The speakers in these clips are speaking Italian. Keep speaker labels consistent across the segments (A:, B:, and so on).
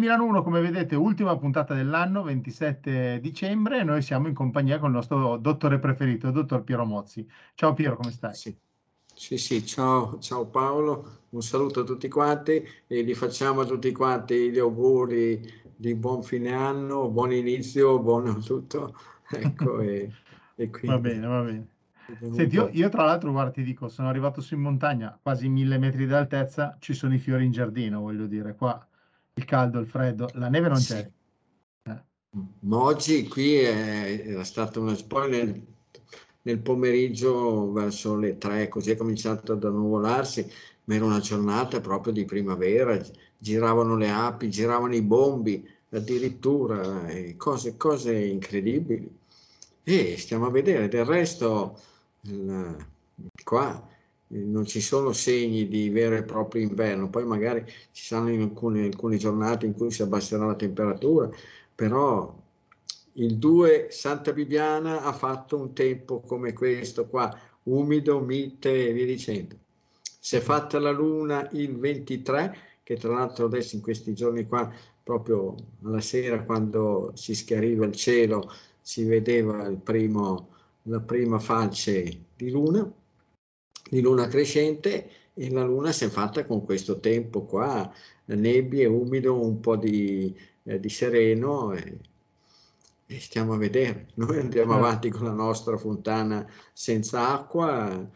A: Milano 1, come vedete, ultima puntata dell'anno, 27 dicembre, e noi siamo in compagnia con il nostro dottore preferito, il dottor Piero Mozzi. Ciao Piero, come stai?
B: Sì, sì, sì, ciao, ciao Paolo, un saluto a tutti quanti e gli facciamo a tutti quanti gli auguri di buon fine anno, buon inizio, buon tutto. Ecco, e,
A: e quindi... Va bene, va bene. Senti, io, io, tra l'altro, guarda, ti dico, sono arrivato su in montagna, quasi mille metri di altezza, ci sono i fiori in giardino, voglio dire, qua il caldo, il freddo, la neve non c'è.
B: Eh. Ma oggi qui è, era stato una poi nel, nel, pomeriggio verso le tre, così è cominciato ad annuvolarsi, ma era una giornata proprio di primavera, giravano le api, giravano i bombi, addirittura eh, cose, cose incredibili. E stiamo a vedere, del resto il, qua non ci sono segni di vero e proprio inverno, poi magari ci saranno alcune, alcune giornate in cui si abbasserà la temperatura, però il 2 Santa Bibiana ha fatto un tempo come questo qua, umido, mite e via dicendo. Si è fatta la luna il 23, che tra l'altro adesso in questi giorni qua, proprio alla sera quando si schiariva il cielo, si vedeva primo, la prima falce di luna di luna crescente e la luna si è fatta con questo tempo qua, nebbie, umido, un po' di, eh, di sereno e, e, stiamo a vedere. Noi andiamo certo. avanti con la nostra fontana senza acqua,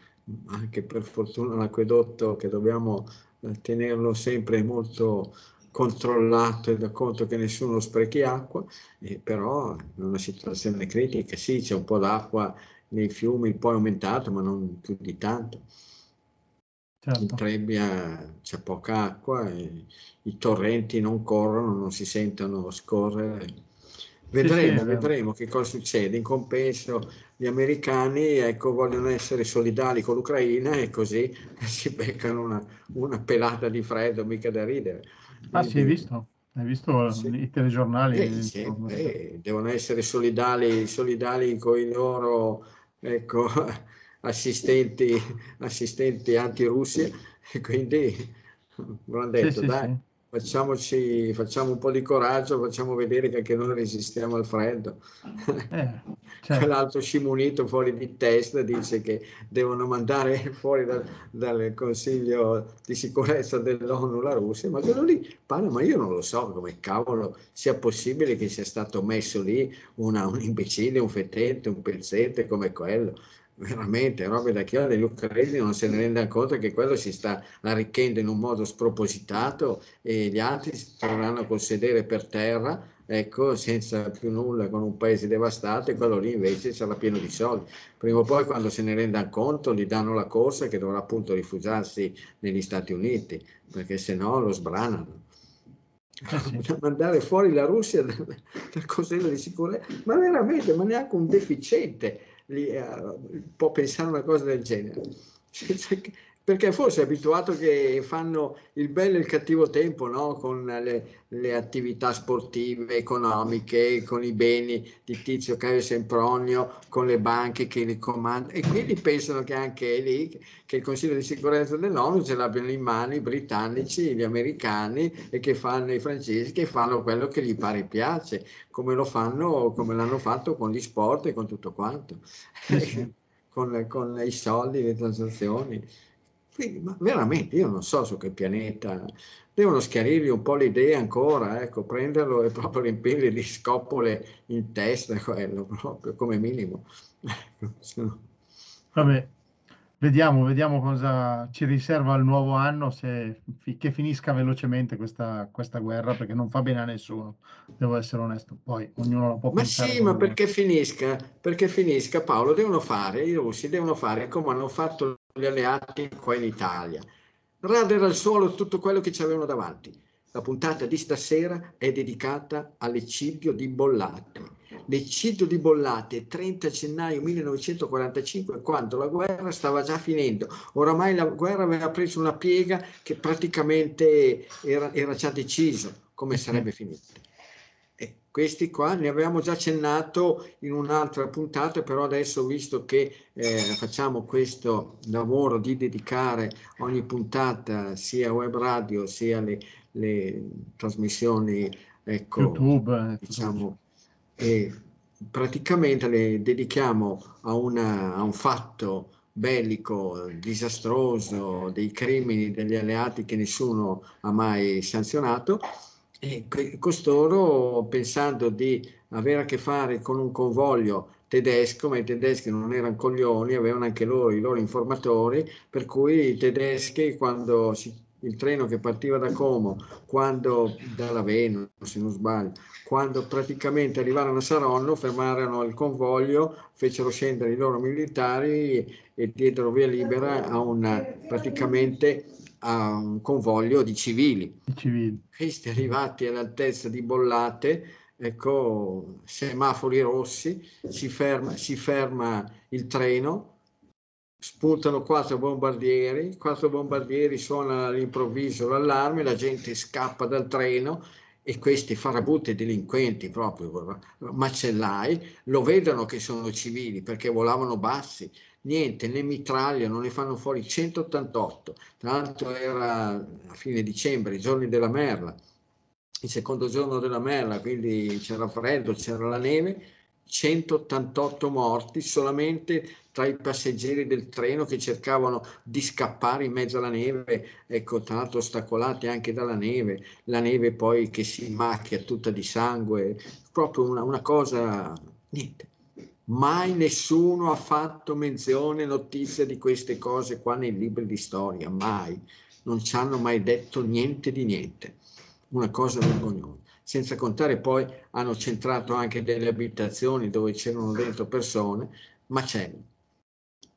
B: anche per fortuna l'acquedotto che dobbiamo eh, tenerlo sempre molto controllato e da conto che nessuno sprechi acqua, eh, però è una situazione critica, sì c'è un po' d'acqua nei fiumi poi è aumentato, ma non più di tanto. Certo. In Trebbia c'è poca acqua, i torrenti non corrono, non si sentono scorrere. Vedremo, sì, sì, vedremo che cosa succede. In compenso gli americani ecco, vogliono essere solidali con l'Ucraina e così si beccano una, una pelata di freddo, mica da ridere.
A: Ah Quindi, sì, hai visto? Hai visto sì. i telegiornali?
B: Eh, eh, devono essere solidali, solidali con i loro ecco, assistenti, assistenti anti-Russia, e quindi detto, sì, dai, sì, Facciamoci, facciamo un po' di coraggio, facciamo vedere che anche noi resistiamo al freddo. Eh, certo. L'altro scimunito fuori di testa dice che devono mandare fuori dal, dal Consiglio di sicurezza dell'ONU la Russia, ma quello lì parla, ma io non lo so come cavolo sia possibile che sia stato messo lì una, un imbecille, un fetente, un pezzente come quello veramente robe da chiaro, gli ucraini non se ne rendono conto che quello si sta arricchendo in un modo spropositato e gli altri si troveranno col sedere per terra ecco, senza più nulla, con un paese devastato e quello lì invece sarà pieno di soldi. Prima o poi quando se ne rendano conto gli danno la corsa che dovrà appunto rifugiarsi negli Stati Uniti, perché se no lo sbranano. Sì. mandare fuori la Russia dal, dal Consiglio di sicurezza, ma veramente, ma neanche un deficiente può pensare una cosa del genere. perché forse è abituato che fanno il bello e il cattivo tempo no? con le, le, attività sportive, economiche, con i beni di Tizio Caio Sempronio, con le banche che li comandano e quindi pensano che anche lì, che il Consiglio di sicurezza dell'ONU ce l'abbiano in mano i britannici, gli americani e che fanno i francesi, che fanno quello che gli pare piace, come lo fanno, come l'hanno fatto con gli sport e con tutto quanto, con, con i soldi, le transazioni. Quindi, ma veramente, io non so su che pianeta, devono schiarirgli un po' l'idea ancora, ecco, prenderlo e proprio riempirgli di scoppole in testa, quello proprio, come minimo.
A: Ecco, Vabbè, vediamo, vediamo cosa ci riserva il nuovo anno, se, che finisca velocemente questa, questa, guerra, perché non fa bene a nessuno, devo essere onesto. Poi ognuno la può
B: ma pensare. Ma sì, ma perché finisca? Perché finisca, Paolo, devono fare, i russi devono fare come hanno fatto gli alleati qua in Italia. Radere al suolo tutto quello che ci avevano davanti. La puntata di stasera è dedicata all'eccidio di Bollate. L'eccidio di Bollate, 30 gennaio 1945, quando la guerra stava già finendo. Oramai la guerra aveva preso una piega che praticamente era, era già deciso come sarebbe finita questi qua ne avevamo già accennato in un'altra puntata, però adesso visto che eh, facciamo questo lavoro di dedicare ogni puntata sia web radio sia le, le trasmissioni ecco, YouTube, eh, diciamo, e praticamente le dedichiamo a, una, a un fatto bellico, disastroso, dei crimini degli alleati che nessuno ha mai sanzionato e costoro, pensando di avere a che fare con un convoglio tedesco, ma i tedeschi non erano coglioni, avevano anche loro i loro informatori, per cui i tedeschi quando si, il treno che partiva da Como, quando da Laveno, se non sbaglio, quando praticamente arrivarono a Saronno, fermarono il convoglio, fecero scendere i loro militari e diedero via libera a una praticamente a un convoglio di civili. civili. Questi arrivati all'altezza di Bollate, ecco, semafori rossi, si ferma, si ferma il treno, spuntano quattro bombardieri, quattro bombardieri suonano all'improvviso l'allarme, la gente scappa dal treno e questi farabutti delinquenti proprio macellai lo vedono che sono civili perché volavano bassi niente, ne mitraglia, non ne fanno fuori 188. Tra l'altro era a fine dicembre, i giorni della merla, il secondo giorno della merla, quindi c'era freddo, c'era la neve, 188 morti solamente tra i passeggeri del treno che cercavano di scappare in mezzo alla neve, ecco, tra l'altro ostacolati anche dalla neve, la neve poi che si macchia tutta di sangue, proprio una, una cosa, niente, Mai nessuno ha fatto menzione, notizia di queste cose qua nei libri di storia, mai. Non ci hanno mai detto niente di niente. Una cosa vergognosa. Senza contare poi hanno centrato anche delle abitazioni dove c'erano dentro persone, ma c'è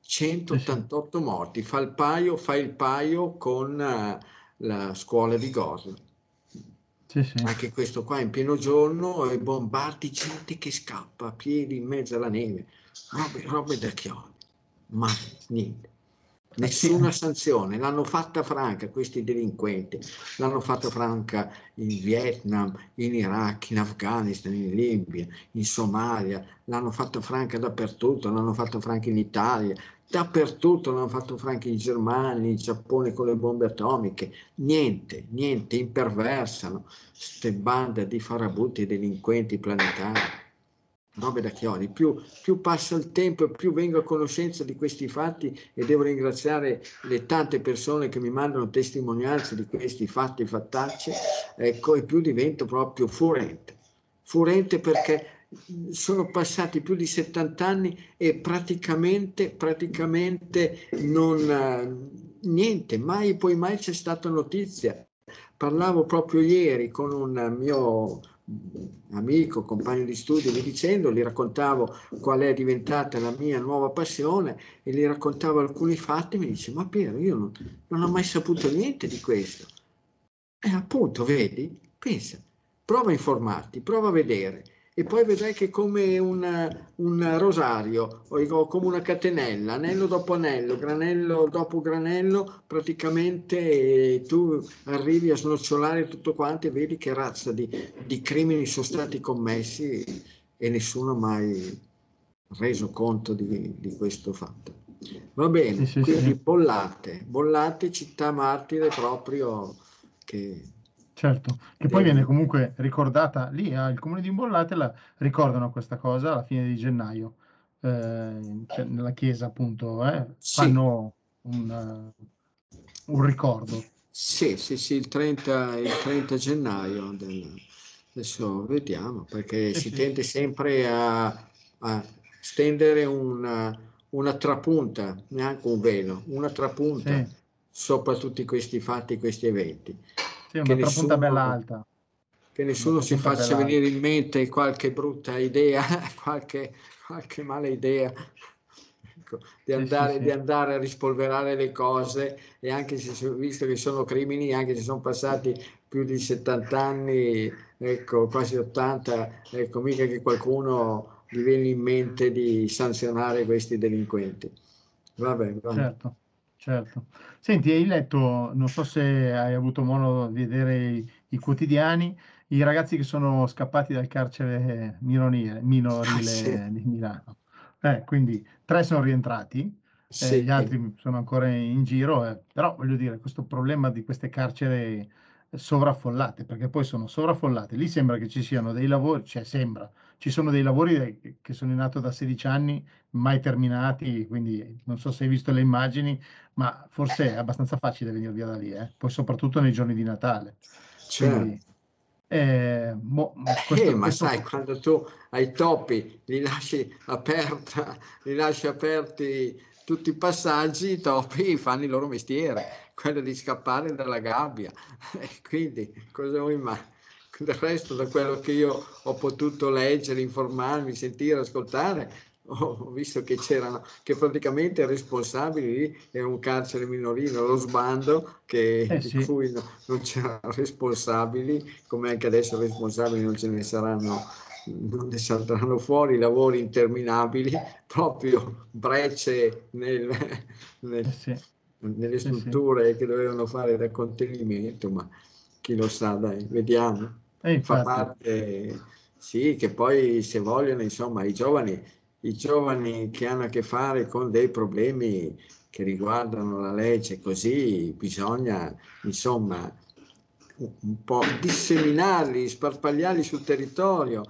B: 188 morti. Fa il paio, fa il paio con uh, la scuola di Goslar sì, sì. Anche questo qua in pieno giorno e bombardi, gente che scappa a piedi in mezzo alla neve, robe, robe da chiodi, ma niente. Nessuna sanzione, l'hanno fatta franca questi delinquenti, l'hanno fatta franca in Vietnam, in Iraq, in Afghanistan, in Libia, in Somalia, l'hanno fatta franca dappertutto, l'hanno fatta franca in Italia, dappertutto l'hanno fatto franchi in Germania, in Giappone con le bombe atomiche, niente, niente, imperversano, queste bande di farabutti e delinquenti planetari, robe da chiodi. Più, più passa il tempo e più vengo a conoscenza di questi fatti e devo ringraziare le tante persone che mi mandano testimonianze di questi fatti fattacci, ecco, e più divento proprio furente. Furente perché sono passati più di 70 anni e praticamente, praticamente non, niente, mai poi mai c'è stata notizia. Parlavo proprio ieri con un mio amico, compagno di studio, mi dicendo, gli raccontavo qual è diventata la mia nuova passione e gli raccontavo alcuni fatti, mi dice, ma Piero, io non, non ho mai saputo niente di questo. E appunto, vedi, pensa, prova a informarti, prova a vedere e poi vedrai che come un, un rosario o come una catenella, anello dopo anello, granello dopo granello, praticamente tu arrivi a snocciolare tutto quanto e vedi che razza di, di crimini sono stati commessi e nessuno ha mai reso conto di, di questo fatto. Va bene, sì, sì, quindi sì. bollate, bollate città martire proprio che
A: Certo, che poi viene comunque ricordata lì al comune di Imbollate, la, ricordano questa cosa alla fine di gennaio, eh, cioè nella chiesa appunto, eh, sì. fanno un, uh, un, ricordo.
B: Sì, sì, sì, il 30, il 30 gennaio, del, adesso vediamo, perché sì, si sì. tende sempre a, a stendere una, una, trapunta, neanche un velo, una trapunta sopra tutti questi fatti, questi eventi.
A: Sì, una trapunta bella alta.
B: Che nessuno si faccia venire in mente qualche brutta idea, qualche, qualche mala idea. Ecco, di, andare, sì, sì, di andare a rispolverare le cose e anche se visto che sono crimini, anche se sono passati più di 70 anni, ecco, quasi 80, ecco, mica che qualcuno gli viene in mente di sanzionare questi delinquenti. Vabbè,
A: vabbè. Certo. Certo. Senti, hai letto, non so se hai avuto modo di vedere i, i quotidiani, i ragazzi che sono scappati dal carcere minorile, minorile
B: Sì.
A: di Milano. Eh, quindi tre sono rientrati, eh,
B: Sì.
A: gli altri sono ancora in giro, eh, però voglio dire, questo problema di queste carceri sovraffollate, perché poi sono sovraffollate. Lì sembra che ci siano dei lavori, cioè sembra, ci sono dei lavori che sono in atto da 16 anni, mai terminati, quindi non so se hai visto le immagini, ma forse è abbastanza facile venire via da lì, eh? poi soprattutto nei giorni di Natale.
B: Certo.
A: Quindi, eh, mo,
B: questo, eh, ma questo... sai, quando tu hai topi li lasci aperta, li lasci aperti tutti i passaggi, i topi fanno il loro mestiere, quello di scappare dalla gabbia. E quindi cosa vuoi mai? Del resto, da quello che io ho potuto leggere, informarmi, sentire, ascoltare, ho visto che c'erano, che praticamente il responsabile lì era un carcere minorile, lo sbando che, eh sì. di cui no, non c'erano responsabili, come anche adesso responsabili non ce ne saranno non ne salteranno fuori lavori interminabili, proprio brecce nel, nel, eh sì. Nelle strutture sì. che dovevano fare da contenimento, ma chi lo sa, dai, vediamo. Eh, Fa parte, sì, che poi se vogliono, insomma, i giovani, i giovani che hanno a che fare con dei problemi che riguardano la legge, così bisogna, insomma, un po' disseminarli, sparpagliarli sul territorio,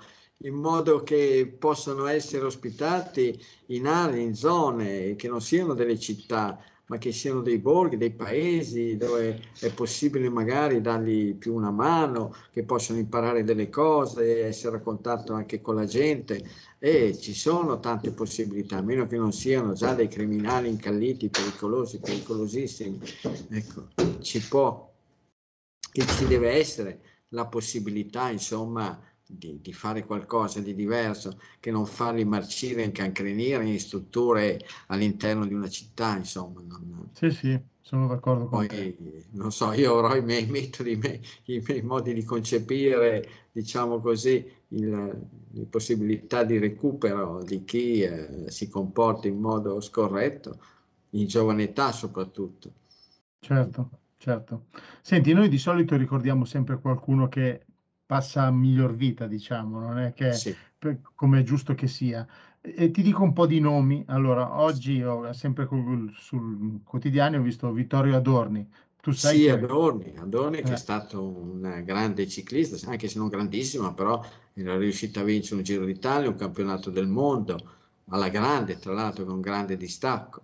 B: in modo che possano essere ospitati in aree, in zone che non siano delle città, ma che siano dei borghi, dei paesi dove è possibile magari dargli più una mano, che possano imparare delle cose, essere a contatto anche con la gente e ci sono tante possibilità, a meno che non siano già dei criminali incalliti, pericolosi, pericolosissimi. Ecco, ci può, che ci deve essere la possibilità, insomma, di, di, fare qualcosa di diverso che non farli marcire, incancrenire in strutture all'interno di una città, insomma. Non...
A: Sì, sì, sono d'accordo
B: con Poi, te. non so, io avrò i miei metodi, i miei, i miei modi di concepire, diciamo così, il, le possibilità di recupero di chi eh, si comporta in modo scorretto, in giovane età soprattutto.
A: Certo, certo. Senti, noi di solito ricordiamo sempre qualcuno che passa a miglior vita, diciamo, non è che sì. come è giusto che sia. E ti dico un po' di nomi. Allora, oggi ho sempre col, sul quotidiano ho visto Vittorio Adorni.
B: Tu sai sì, che... Adorni, Adorni eh. che è stato un grande ciclista, anche se non grandissimo, però era riuscito a vincere un Giro d'Italia, un campionato del mondo, alla grande, tra l'altro con grande distacco.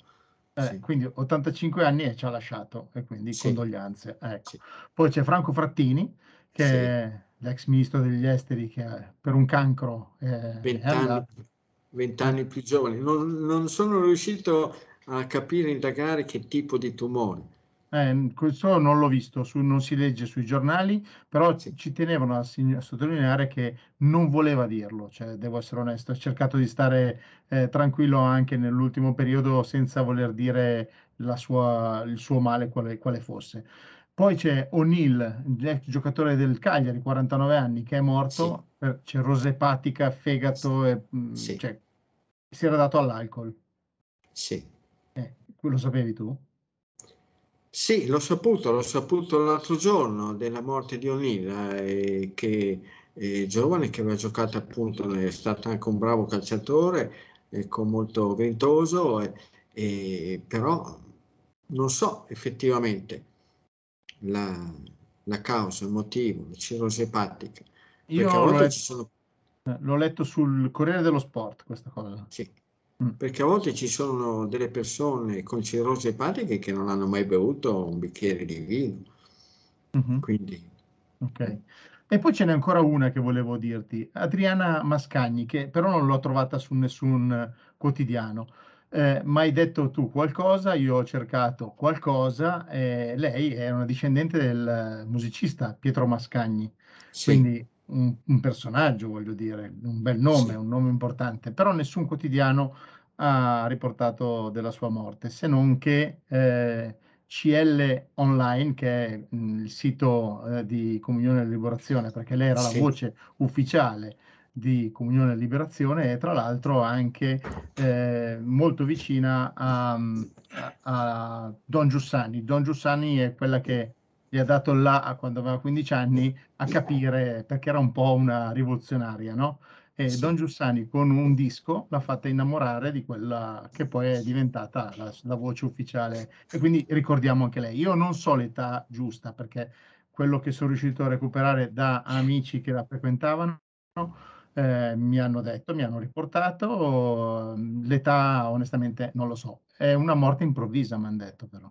A: Eh, sì. Quindi 85 anni e ci ha lasciato, e quindi sì. condoglianze. Ecco. Poi c'è Franco Frattini, che l'ex ministro degli esteri che per un cancro
B: eh, vent'anni, vent'anni più giovane. Non, non, sono riuscito a capire, indagare che tipo di tumore.
A: Eh, questo non l'ho visto, su, non si legge sui giornali, però sì. ci tenevano a, a, sottolineare che non voleva dirlo, cioè devo essere onesto, ha cercato di stare eh, tranquillo anche nell'ultimo periodo senza voler dire sua, il suo male quale, quale fosse. Poi c'è O'Neill, ex giocatore del Cagliari, 49 anni, che è morto, sì. per cirrosi epatica, fegato, e, mm, sì. cioè, si era dato all'alcol.
B: Sì.
A: Eh, lo sapevi tu?
B: Sì, l'ho saputo, l'ho saputo l'altro giorno della morte di O'Neill, eh, che è giovane, che aveva giocato appunto, è stato anche un bravo calciatore, ecco, molto ventoso, eh, però non so effettivamente la, la causa, il motivo, la cirrosi epatica.
A: Io l'ho letto, sono... Eh, l'ho letto, sul Corriere dello Sport questa cosa.
B: Sì, mm. perché a volte ci sono delle persone con cirrosi epatiche che non hanno mai bevuto un bicchiere di vino. Mm-hmm. Quindi...
A: Ok. E poi ce n'è ancora una che volevo dirti, Adriana Mascagni, che però non l'ho trovata su nessun quotidiano eh, hai detto tu qualcosa, io ho cercato qualcosa, eh, lei è una discendente del musicista Pietro Mascagni, sì. quindi un, un, personaggio, voglio dire, un bel nome, sì. un nome importante, però nessun quotidiano ha riportato della sua morte, se non che eh, CL Online, che è mh, il sito eh, di Comunione e Liberazione, perché lei era sì. la voce ufficiale di Comunione e Liberazione e tra l'altro anche eh, molto vicina a, a, Don Giussani. Don Giussani è quella che gli ha dato là quando aveva 15 anni a capire perché era un po' una rivoluzionaria, no? E. Don Giussani con un disco l'ha fatta innamorare di quella che poi è diventata la, la voce ufficiale e quindi ricordiamo anche lei. Io non so l'età giusta perché quello che sono riuscito a recuperare da amici che la frequentavano eh, mi hanno detto, mi hanno riportato, l'età onestamente non lo so, è una morte improvvisa, mi hanno detto però.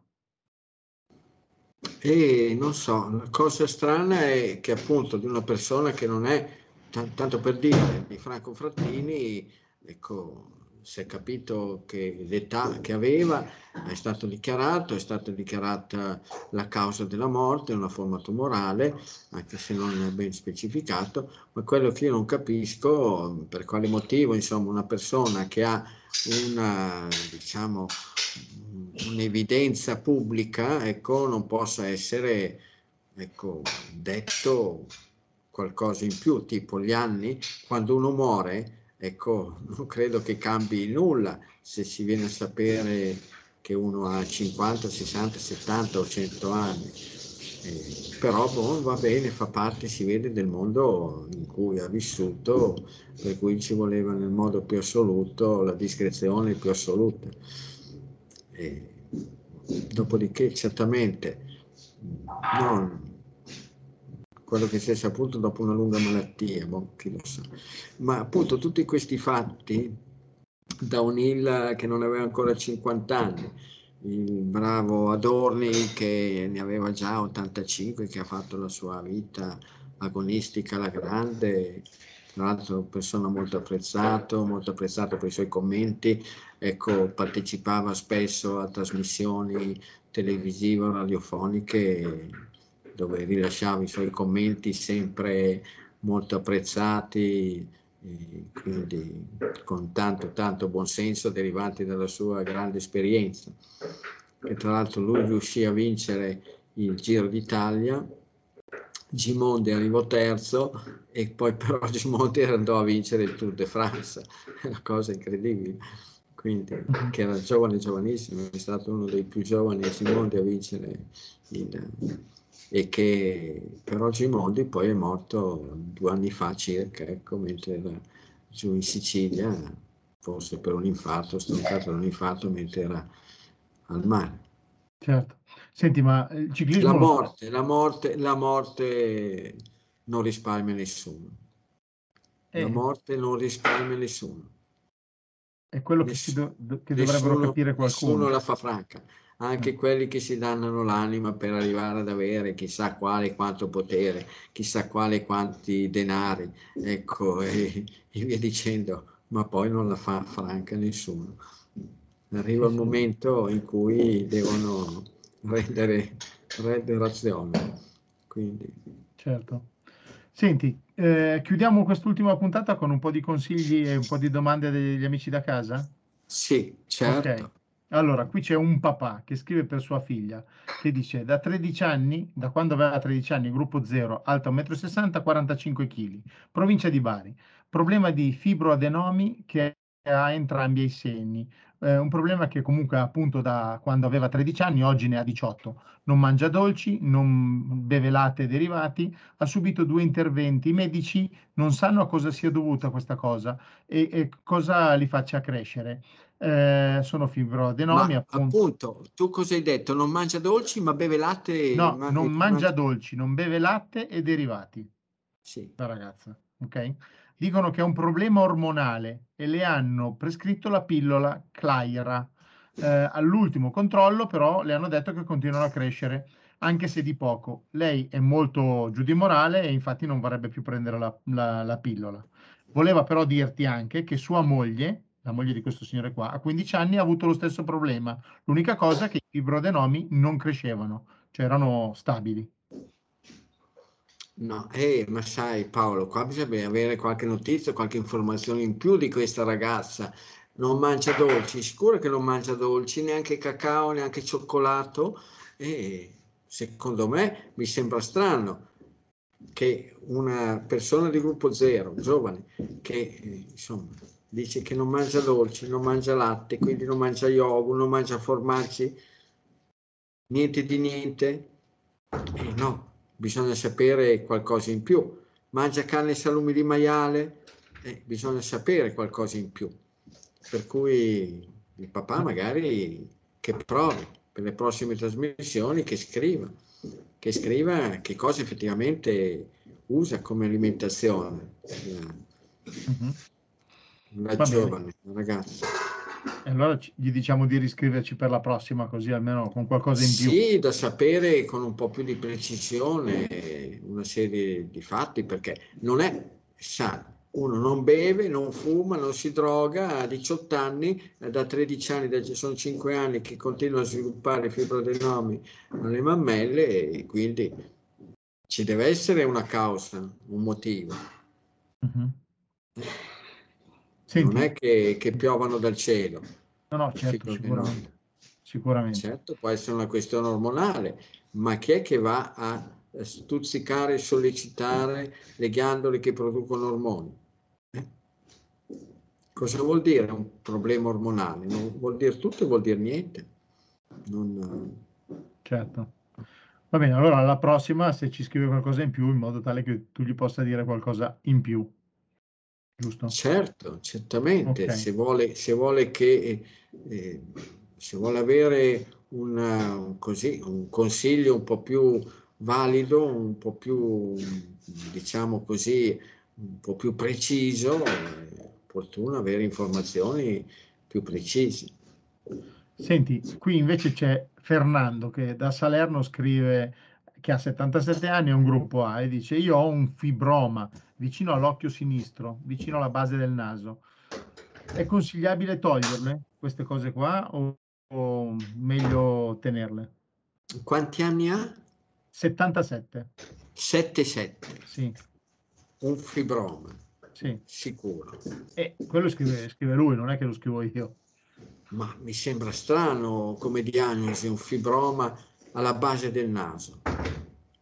B: E non so, la cosa strana è che appunto di una persona che non è, t- tanto per dire, di Franco Frattini, ecco, si è capito che l'età che aveva è stato dichiarato, è stata dichiarata la causa della morte, una forma tumorale, anche se non è ben specificato, ma quello che io non capisco per quale motivo, insomma, una persona che ha una, diciamo, un'evidenza pubblica, ecco, non possa essere, ecco, detto qualcosa in più, tipo gli anni, quando uno muore, ecco, non credo che cambi nulla se si viene a sapere che uno ha 50, 60, 70 o 100 anni. Eh, però boh, va bene, fa parte, si vede, del mondo in cui ha vissuto, per cui ci voleva nel modo più assoluto la discrezione più assoluta. Eh, dopodiché, certamente, non, quello che si è saputo dopo una lunga malattia, boh, chi lo sa. Ma appunto tutti questi fatti, da O'Neill che non aveva ancora 50 anni, il bravo Adorni che ne aveva già 85, che ha fatto la sua vita agonistica alla grande, tra l'altro persona molto apprezzato, molto apprezzato per i suoi commenti, ecco, partecipava spesso a trasmissioni televisive radiofoniche dove rilasciava i suoi commenti sempre molto apprezzati, quindi con tanto tanto buonsenso derivanti dalla sua grande esperienza. E tra l'altro lui riuscì a vincere il Giro d'Italia, Gimondi arrivò terzo e poi però Gimondi andò a vincere il Tour de France, è una cosa incredibile. Quindi, che era giovane, giovanissimo, è stato uno dei più giovani Gimondi a vincere il, e che però Gimondi poi è morto due anni fa circa, ecco, mentre era giù in Sicilia, forse per un infarto, stroncato da un infarto mentre era al mare.
A: Certo. Senti, ma il ciclismo...
B: La morte, la morte, la morte non risparmia nessuno. Eh. La morte non risparmia nessuno.
A: È quello nessuno, che, do, che dovrebbero nessuno, capire qualcuno.
B: Nessuno la fa franca anche mm. quelli che si dannano l'anima per arrivare ad avere chissà quale e quanto potere, chissà quale e quanti denari, ecco, e, e, via dicendo, ma poi non la fa franca nessuno. Arriva il momento in cui devono rendere, rendere azione. Quindi.
A: Certo. Senti, eh, chiudiamo quest'ultima puntata con un po' di consigli e un po' di domande degli amici da casa?
B: Sì, certo. Okay.
A: Allora, qui c'è un papà che scrive per sua figlia, che dice da 13 anni, da quando aveva 13 anni, gruppo 0, alto 1,60 m, 45 kg, provincia di Bari. Problema di fibroadenomi che ha entrambi i senni. Eh, un problema che comunque appunto da quando aveva 13 anni, oggi ne ha 18. Non mangia dolci, non beve latte e derivati, ha subito due interventi. I medici non sanno a cosa sia dovuta questa cosa e, e cosa li faccia crescere eh, sono fibroadenomi.
B: Appunto. appunto. tu cosa hai detto? Non mangia dolci ma beve latte?
A: No, ma non mangia, mangia dolci, non beve latte e derivati.
B: Sì.
A: La ragazza, ok? Dicono che è un problema ormonale e le hanno prescritto la pillola Claira. Eh, all'ultimo controllo però le hanno detto che continuano a crescere anche se di poco. Lei è molto giù di morale e infatti non vorrebbe più prendere la, la, la pillola. Voleva però dirti anche che sua moglie, la moglie di questo signore qua, a 15 anni ha avuto lo stesso problema. L'unica cosa è che i fibrodenomi non crescevano, cioè erano stabili.
B: No, eh, ma sai Paolo, qua bisogna avere qualche notizia, qualche informazione in più di questa ragazza. Non mangia dolci, sicuro che non mangia dolci, neanche cacao, neanche cioccolato. E secondo me mi sembra strano che una persona di gruppo zero, giovane, che insomma dice che non mangia dolci, non mangia latte, quindi non mangia yogurt, non mangia formaggi, niente di niente, Eh no, bisogna sapere qualcosa in più. Mangia carne e salumi di maiale, eh, bisogna sapere qualcosa in più. Per cui il papà magari che provi per le prossime trasmissioni, che scriva, che scriva che cosa effettivamente usa come alimentazione. Uh-huh. La Va giovane, la ragazza.
A: E allora gli diciamo di riscriverci per la prossima, così almeno con qualcosa in più.
B: Sì, da sapere con un po' più di precisione una serie di fatti, perché non è sano. Uno non beve, non fuma, non si droga, a 18 anni, da 13 anni, da, sono 5 anni che continua a sviluppare fibroadenomi alle mammelle e quindi ci deve essere una causa, un motivo. Uh-huh. Senti. Non è che, che, piovano dal cielo.
A: No, no, certo, sicuramente. sicuramente.
B: Certo, può essere una questione ormonale, ma chi è che va a stuzzicare, sollecitare le ghiandole che producono ormoni? Eh? Cosa vuol dire un problema ormonale? Non vuol dire tutto e vuol dire niente. Non...
A: Certo. Va bene, allora alla prossima se ci scrive qualcosa in più in modo tale che tu gli possa dire qualcosa in più giusto?
B: Certo, certamente, okay. se, vuole, se vuole che eh, se vuole avere una, così, un consiglio un po' più valido, un po' più, diciamo così, un po' più preciso, è opportuno avere informazioni più precise.
A: Senti, qui invece c'è Fernando che da Salerno scrive che ha 77 anni, è un gruppo A e dice io ho un fibroma vicino all'occhio sinistro, vicino alla base del naso. È consigliabile toglierle queste cose qua o, o meglio tenerle?
B: Quanti anni ha?
A: 77.
B: 77?
A: Sì.
B: Un fibroma?
A: Sì.
B: Sicuro.
A: E quello scrive, scrive lui, non è che lo scrivo io.
B: Ma mi sembra strano come diagnosi un fibroma alla base del naso.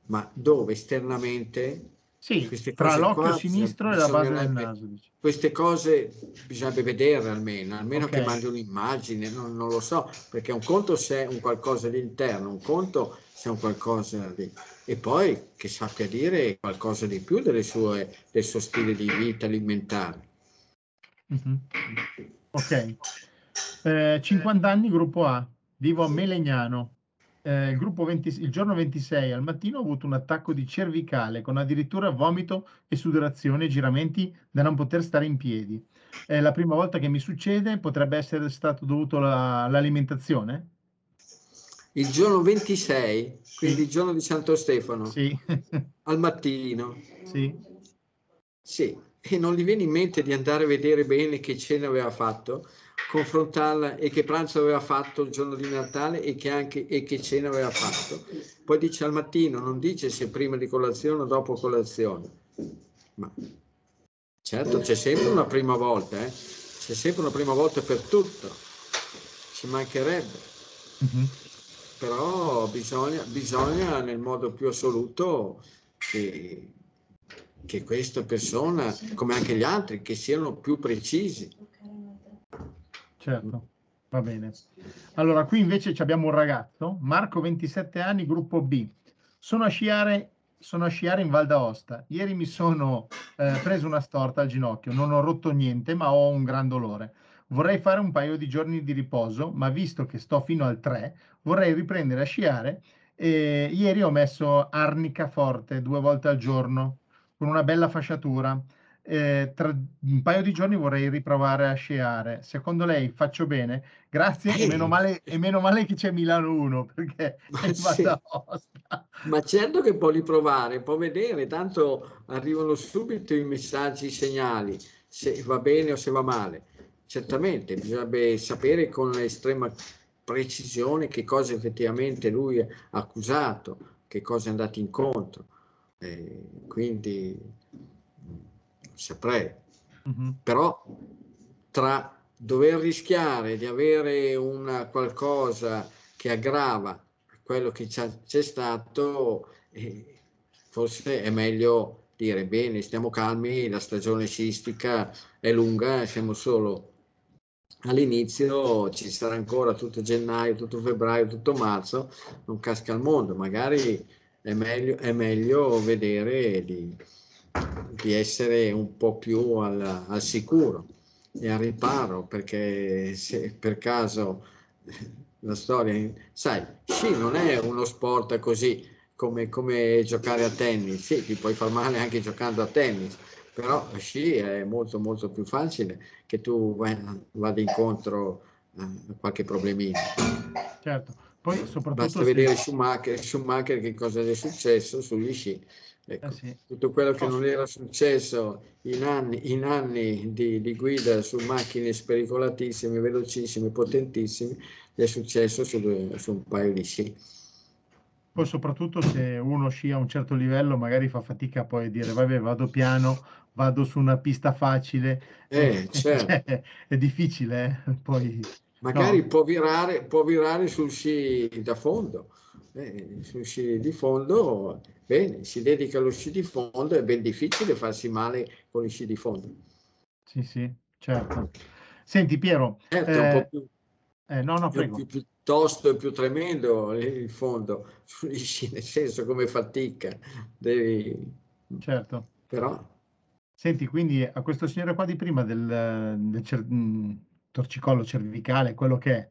B: Ma dove esternamente?
A: Sì, tra l'occhio sinistro e la base del naso.
B: Queste cose bisognerebbe vedere almeno, almeno okay. che mandi un'immagine, non, non, lo so, perché un conto se è un qualcosa di interno, un conto se è un qualcosa di... E poi che sappia dire qualcosa di più delle sue, del suo stile di vita alimentare.
A: Mm-hmm. Ok. Eh, 50 anni, gruppo A, vivo a Melegnano eh, il, gruppo 20, il giorno 26 al mattino ho avuto un attacco di cervicale con addirittura vomito e sudorazione e giramenti da non poter stare in piedi. È la prima volta che mi succede, potrebbe essere stato dovuto all'alimentazione?
B: Il giorno 26, sì. quindi il giorno di Santo Stefano,
A: sì.
B: al mattino.
A: Sì.
B: Sì, e non gli viene in mente di andare a vedere bene che cena aveva fatto? Confrontarla e che pranzo aveva fatto il giorno di Natale e che, anche, e che cena aveva fatto. Poi dice al mattino, non dice se prima di colazione o dopo colazione. Ma certo c'è sempre una prima volta, eh? c'è sempre una prima volta per tutto, ci mancherebbe. Mm-hmm. Però bisogna, bisogna nel modo più assoluto che, che questa persona, come anche gli altri, che siano più precisi
A: Certo, va bene. Allora, qui invece abbiamo un ragazzo, Marco, 27 anni, gruppo B. Sono a sciare, sono a sciare in Val d'Aosta. Ieri mi sono eh, preso una storta al ginocchio, non ho rotto niente, ma ho un gran dolore. Vorrei fare un paio di giorni di riposo, ma visto che sto fino al 3, vorrei riprendere a sciare. E ieri ho messo arnica forte due volte al giorno, con una bella fasciatura eh, tra un paio di giorni vorrei riprovare a sciare. Secondo lei faccio bene? Grazie e meno male, e meno male che c'è Milano 1 perché
B: ma, sì. ma certo che può riprovare, può vedere, tanto arrivano subito i messaggi, i segnali, se va bene o se va male. Certamente bisognerebbe sapere con estrema precisione che cosa effettivamente lui ha accusato, che cosa è andato incontro. Eh, quindi saprei. Mm-hmm. Però tra dover rischiare di avere una qualcosa che aggrava quello che c'è stato, eh, forse è meglio dire bene, stiamo calmi, la stagione scistica è lunga, siamo solo all'inizio, ci sarà ancora tutto gennaio, tutto febbraio, tutto marzo, non casca al mondo, magari è meglio, è meglio vedere di, di essere un po' più al, al sicuro e al riparo, perché se per caso la storia, sai, sci non è uno sport così come, come giocare a tennis, sì, ti puoi far male anche giocando a tennis, però sci è molto molto più facile che tu vada incontro a qualche problemino.
A: Certo, poi soprattutto...
B: Basta vedere Schumacher, Schumacher che cosa è successo sugli sci. Ecco, eh sì. Tutto quello che non era successo in anni, in anni di, di, guida su macchine spericolatissime, velocissime, potentissime, è successo su, su un paio di sci.
A: Poi soprattutto se uno scia a un certo livello magari fa fatica poi a dire vabbè vado piano, vado su una pista facile,
B: eh, certo.
A: cioè, è difficile eh? poi...
B: Magari no. può, virare, può virare sul sci da fondo, eh, sci di fondo, bene, si dedica allo sci di fondo, è ben difficile farsi male con i sci di fondo.
A: Sì, sì, certo. Senti Piero,
B: certo, eh, un po' più,
A: eh, no, no, prego.
B: Più, più, tosto e più tremendo il fondo, nel senso come fatica, devi...
A: Certo.
B: Però...
A: Senti, quindi a questo signore qua di prima del, del cer- mm, torcicollo cervicale, quello che è,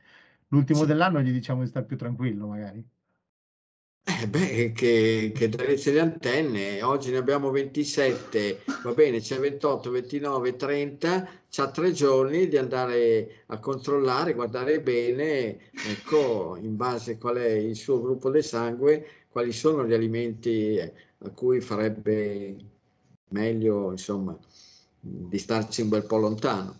A: l'ultimo sì. dell'anno gli diciamo di stare più tranquillo magari.
B: Eh beh, che, che le antenne, oggi ne abbiamo 27, va bene, c'è 28, 29, 30, c'ha tre giorni di andare a controllare, guardare bene, ecco, in base a qual è il suo gruppo del sangue, quali sono gli alimenti a cui farebbe meglio, insomma, di starci un bel po' lontano.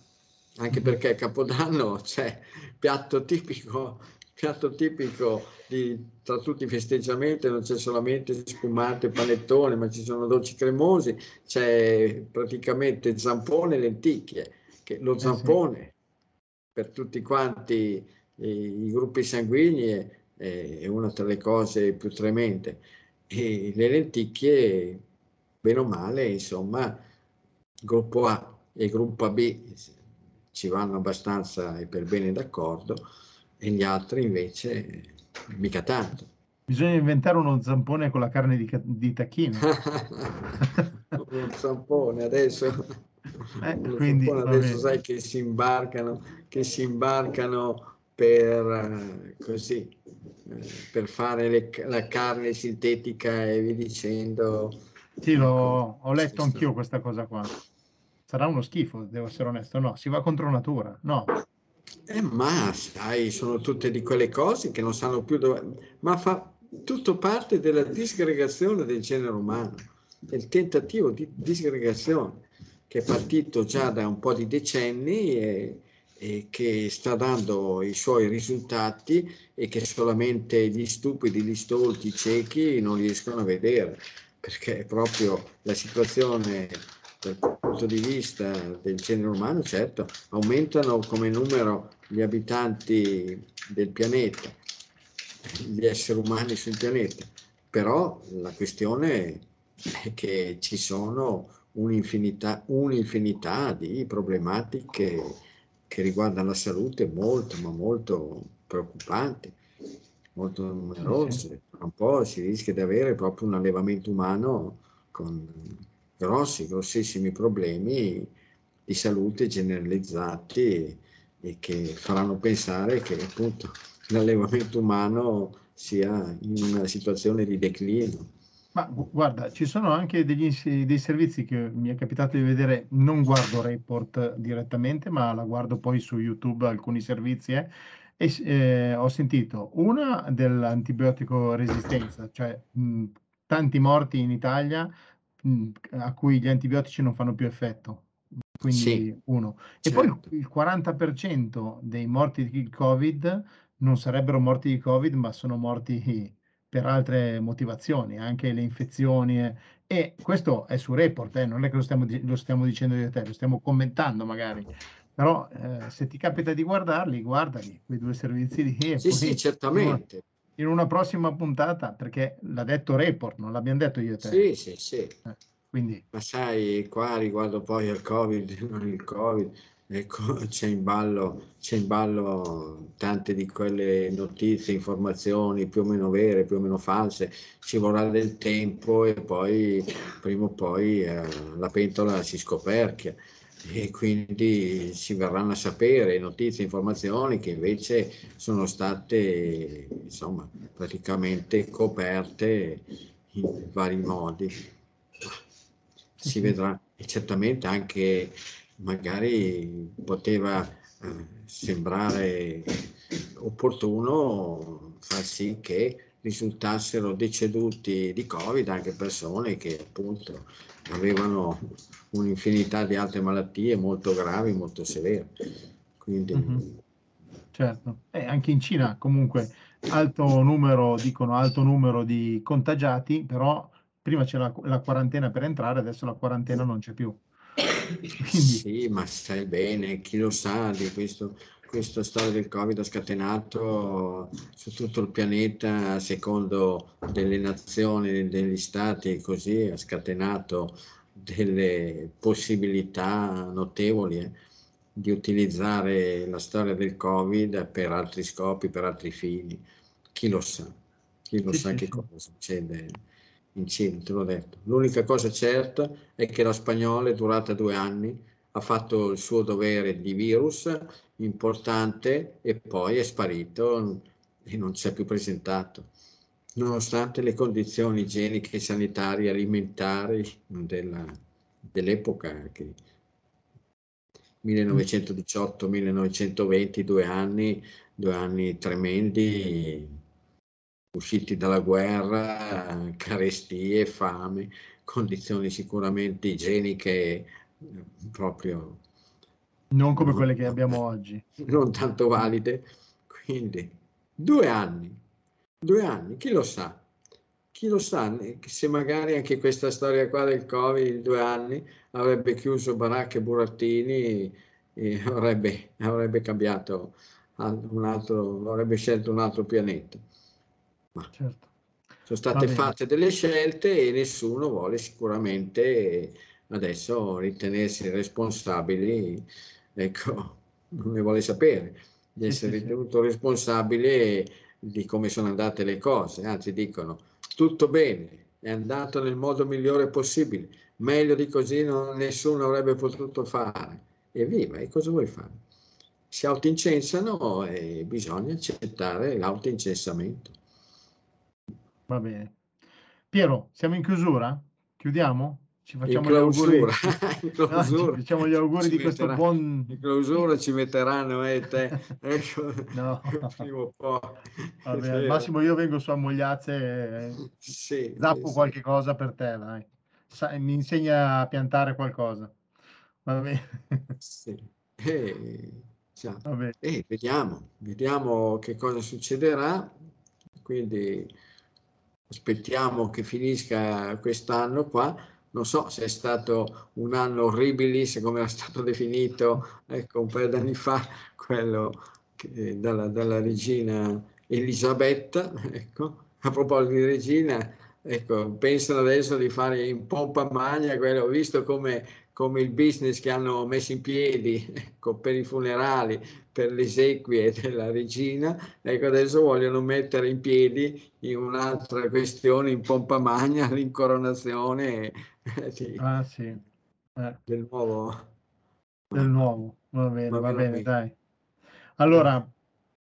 B: Anche perché Capodanno c'è piatto tipico piatto tipico di, tra tutti i festeggiamenti non c'è solamente spumante e panettone, ma ci sono dolci cremosi, c'è praticamente zampone e lenticchie, che lo zampone eh sì. per tutti quanti i, i gruppi sanguigni è, è, una tra le cose più tremende. E le lenticchie, bene o male, insomma, gruppo A e gruppo B ci vanno abbastanza e per bene d'accordo e gli altri invece mica tanto.
A: Bisogna inventare uno zampone con la carne di, di tacchino.
B: un zampone adesso. Eh, quindi, zampone adesso sai che si imbarcano, che si imbarcano per eh, così eh, per fare le, la carne sintetica e vi dicendo.
A: Sì, l'ho, ho letto anch'io questa cosa qua. Sarà uno schifo, devo essere onesto. No, si va contro natura. No.
B: Eh, ma sai, sono tutte di quelle cose che non sanno più dove... Ma fa tutto parte della disgregazione del genere umano, del tentativo di disgregazione che è partito già da un po' di decenni e, e che sta dando i suoi risultati e che solamente gli stupidi, gli stolti, i ciechi non riescono a vedere, perché proprio la situazione dal punto di vista del genere umano, certo, aumentano come numero gli abitanti del pianeta, gli esseri umani sul pianeta, però la questione è che ci sono un'infinità, un'infinità di problematiche che riguardano la salute molto, ma molto preoccupanti, molto numerose. Tra un po' si rischia di avere proprio un allevamento umano con grossi, grossissimi problemi di salute generalizzati e che faranno pensare che appunto l'allevamento umano sia in una situazione di declino.
A: Ma guarda, ci sono anche degli, dei servizi che mi è capitato di vedere, non guardo report direttamente, ma la guardo poi su YouTube alcuni servizi eh, e eh, ho sentito una dell'antibiotico resistenza, cioè mh, tanti morti in Italia a cui gli antibiotici non fanno più effetto quindi sì, uno. E certo. poi il 40% dei morti di Covid non sarebbero morti di Covid, ma sono morti per altre motivazioni, anche le infezioni. E questo è su report, eh, non è che lo stiamo, lo stiamo dicendo io e te, lo stiamo commentando magari. Però eh, se ti capita di guardarli, guardali, quei due servizi lì.
B: Sì, sì, certamente.
A: In una, prossima puntata, perché l'ha detto report, non l'abbiamo detto io e te.
B: Sì, sì, sì.
A: Eh. Quindi...
B: Ma sai, qua riguardo poi al Covid, non il Covid, ecco, c'è in, ballo, c'è in ballo tante di quelle notizie, informazioni più o meno vere, più o meno false, ci vorrà del tempo e poi prima o poi eh, la pentola si scoperchia e quindi si verranno a sapere notizie, informazioni che invece sono state insomma praticamente coperte in vari modi. Si vedrà e certamente anche magari poteva eh, sembrare opportuno far sì che risultassero deceduti di Covid anche persone che appunto avevano un'infinità di altre malattie molto gravi, molto severe. Quindi... Mm-hmm.
A: Certo, e anche in Cina comunque alto numero, dicono alto numero di contagiati, però prima c'era la, la quarantena per entrare, adesso la quarantena non c'è più.
B: Quindi... Sì, ma sai bene, chi lo sa di questo, questa storia del Covid ha scatenato su tutto il pianeta, secondo delle nazioni, degli stati, così ha scatenato delle possibilità notevoli eh, di utilizzare la storia del Covid per altri scopi, per altri fini. Chi lo sa? Chi lo sì, sa sì, che sì. cosa succede in Cina, te l'ho detto. L'unica cosa certa è che la spagnola è durata due anni, ha fatto il suo dovere di virus importante e poi è sparito e non si è più presentato. Nonostante le condizioni igieniche, sanitarie, alimentari della, dell'epoca, che 1918-1920, due anni, due anni tremendi, usciti dalla guerra, carestie, fame, condizioni sicuramente igieniche proprio...
A: Non come quelle che abbiamo oggi.
B: Non tanto valide, quindi due anni Due anni, chi lo sa? Chi lo sa se magari anche questa storia qua del Covid, due anni, avrebbe chiuso baracche e burattini e avrebbe, avrebbe cambiato un altro, avrebbe scelto un altro pianeta. Ma certo. Sono state fatte delle scelte e nessuno vuole sicuramente adesso ritenersi responsabili, ecco, non ne vuole sapere di essere ritenuto responsabile di come sono andate le cose, anzi dicono tutto bene, è andato nel modo migliore possibile, meglio di così non, nessuno avrebbe potuto fare. E viva, e cosa vuoi fare? Si autoincensano e bisogna accettare l'autoincensamento.
A: Va bene. Piero, siamo in chiusura? Chiudiamo? Ci facciamo in clausura, gli auguri. No, facciamo gli auguri di questo metterà, buon...
B: In clausura ci metteranno e eh, te, ecco, no.
A: prima o poi. Vabbè, al massimo io vengo su a Mogliazze e sì, zappo sì, qualche sì. cosa per te, dai. Sa, mi insegna a piantare qualcosa. Va bene.
B: Sì. Eh, e vediamo, vediamo che cosa succederà. Quindi aspettiamo che finisca quest'anno qua non so se è stato un anno orribilis come era stato definito ecco, un paio d'anni fa, quello che, dalla, dalla, regina Elisabetta, ecco. a proposito di regina, ecco, pensano adesso di fare in pompa magna quello, visto come, come il business che hanno messo in piedi ecco, per i funerali, per le esequie della regina, ecco adesso vogliono mettere in piedi in un'altra questione in pompa magna l'incoronazione
A: sì. Ah sì.
B: Eh. Del nuovo.
A: Del nuovo, va bene, va, va bene, dai. Allora,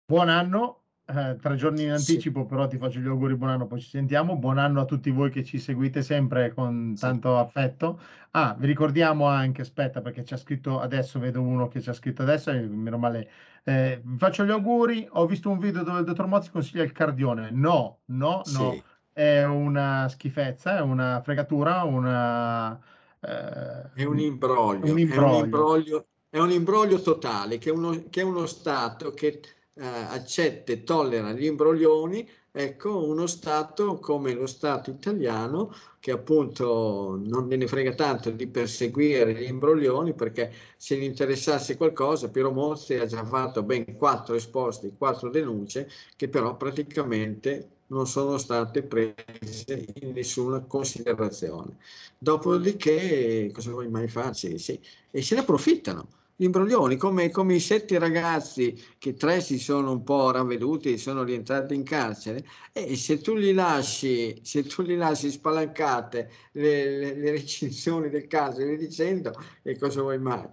A: buon anno, eh, tre giorni in anticipo, sì. però ti faccio gli auguri, buon anno, poi ci sentiamo. Buon anno a tutti voi che ci seguite sempre con tanto sì. affetto. Ah, vi ricordiamo anche, aspetta, perché c'è scritto adesso, vedo uno che ci ha scritto adesso, e meno male. Eh, vi faccio gli auguri, ho visto un video dove il dottor Mozzi consiglia il cardione. No, no, sì. È una schifezza, è una fregatura, una,
B: eh, è un imbroglio, un imbroglio. È, un imbroglio è un imbroglio totale che uno, che uno Stato che eh, accetta e tollera gli imbroglioni, ecco uno Stato come lo Stato italiano che appunto non ne frega tanto di perseguire gli imbroglioni perché se ne interessasse qualcosa Piero Mozzi ha già fatto ben quattro esposti, quattro denunce che però praticamente non sono state prese in nessuna considerazione. Dopodiché, cosa vuoi mai farci? Sì. E se ne approfittano, imbroglioni, come, come, i sette ragazzi che tre si sono un po' ravveduti, sono rientrati in carcere, e se tu li lasci, tu li lasci spalancate le, le, le recinzioni del carcere, dicendo, e cosa vuoi mai?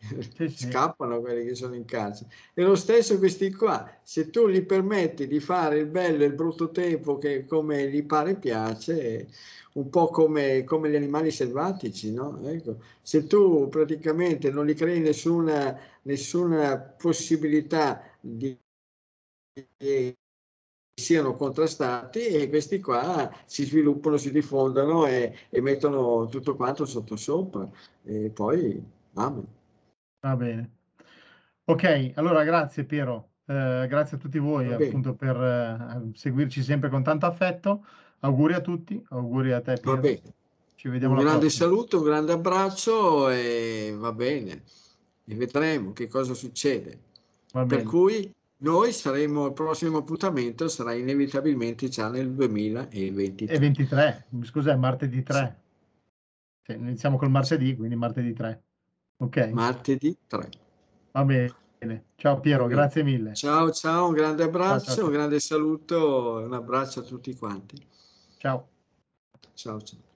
B: Sì, sì. Scappano quelli che sono in carcere. E lo stesso questi qua, se tu gli permetti di fare il bello e il brutto tempo che come gli pare piace, un po' come, come gli animali selvatici, no? Ecco, se tu praticamente non gli crei nessuna, nessuna possibilità di, di siano contrastati e questi qua si sviluppano, si diffondono e, e mettono tutto quanto sotto sopra e poi amen.
A: Va bene. Ok, allora grazie Piero, eh, grazie a tutti voi appunto per eh, seguirci sempre con tanto affetto. Auguri a tutti, auguri a te Piero.
B: Va bene. Ci vediamo un grande prossima. saluto, un grande abbraccio e va bene. E vedremo che cosa succede. Per cui noi saremo, il prossimo appuntamento sarà inevitabilmente già nel 2023.
A: E 23, scusa, martedì 3. Sì. Cioè, iniziamo col martedì, quindi martedì 3. Ok.
B: Martedì 3.
A: Va bene. Ciao Piero, grazie mille.
B: Ciao, ciao, un grande abbraccio, ciao. un grande saluto, un abbraccio a tutti quanti.
A: Ciao.
B: Ciao, ciao.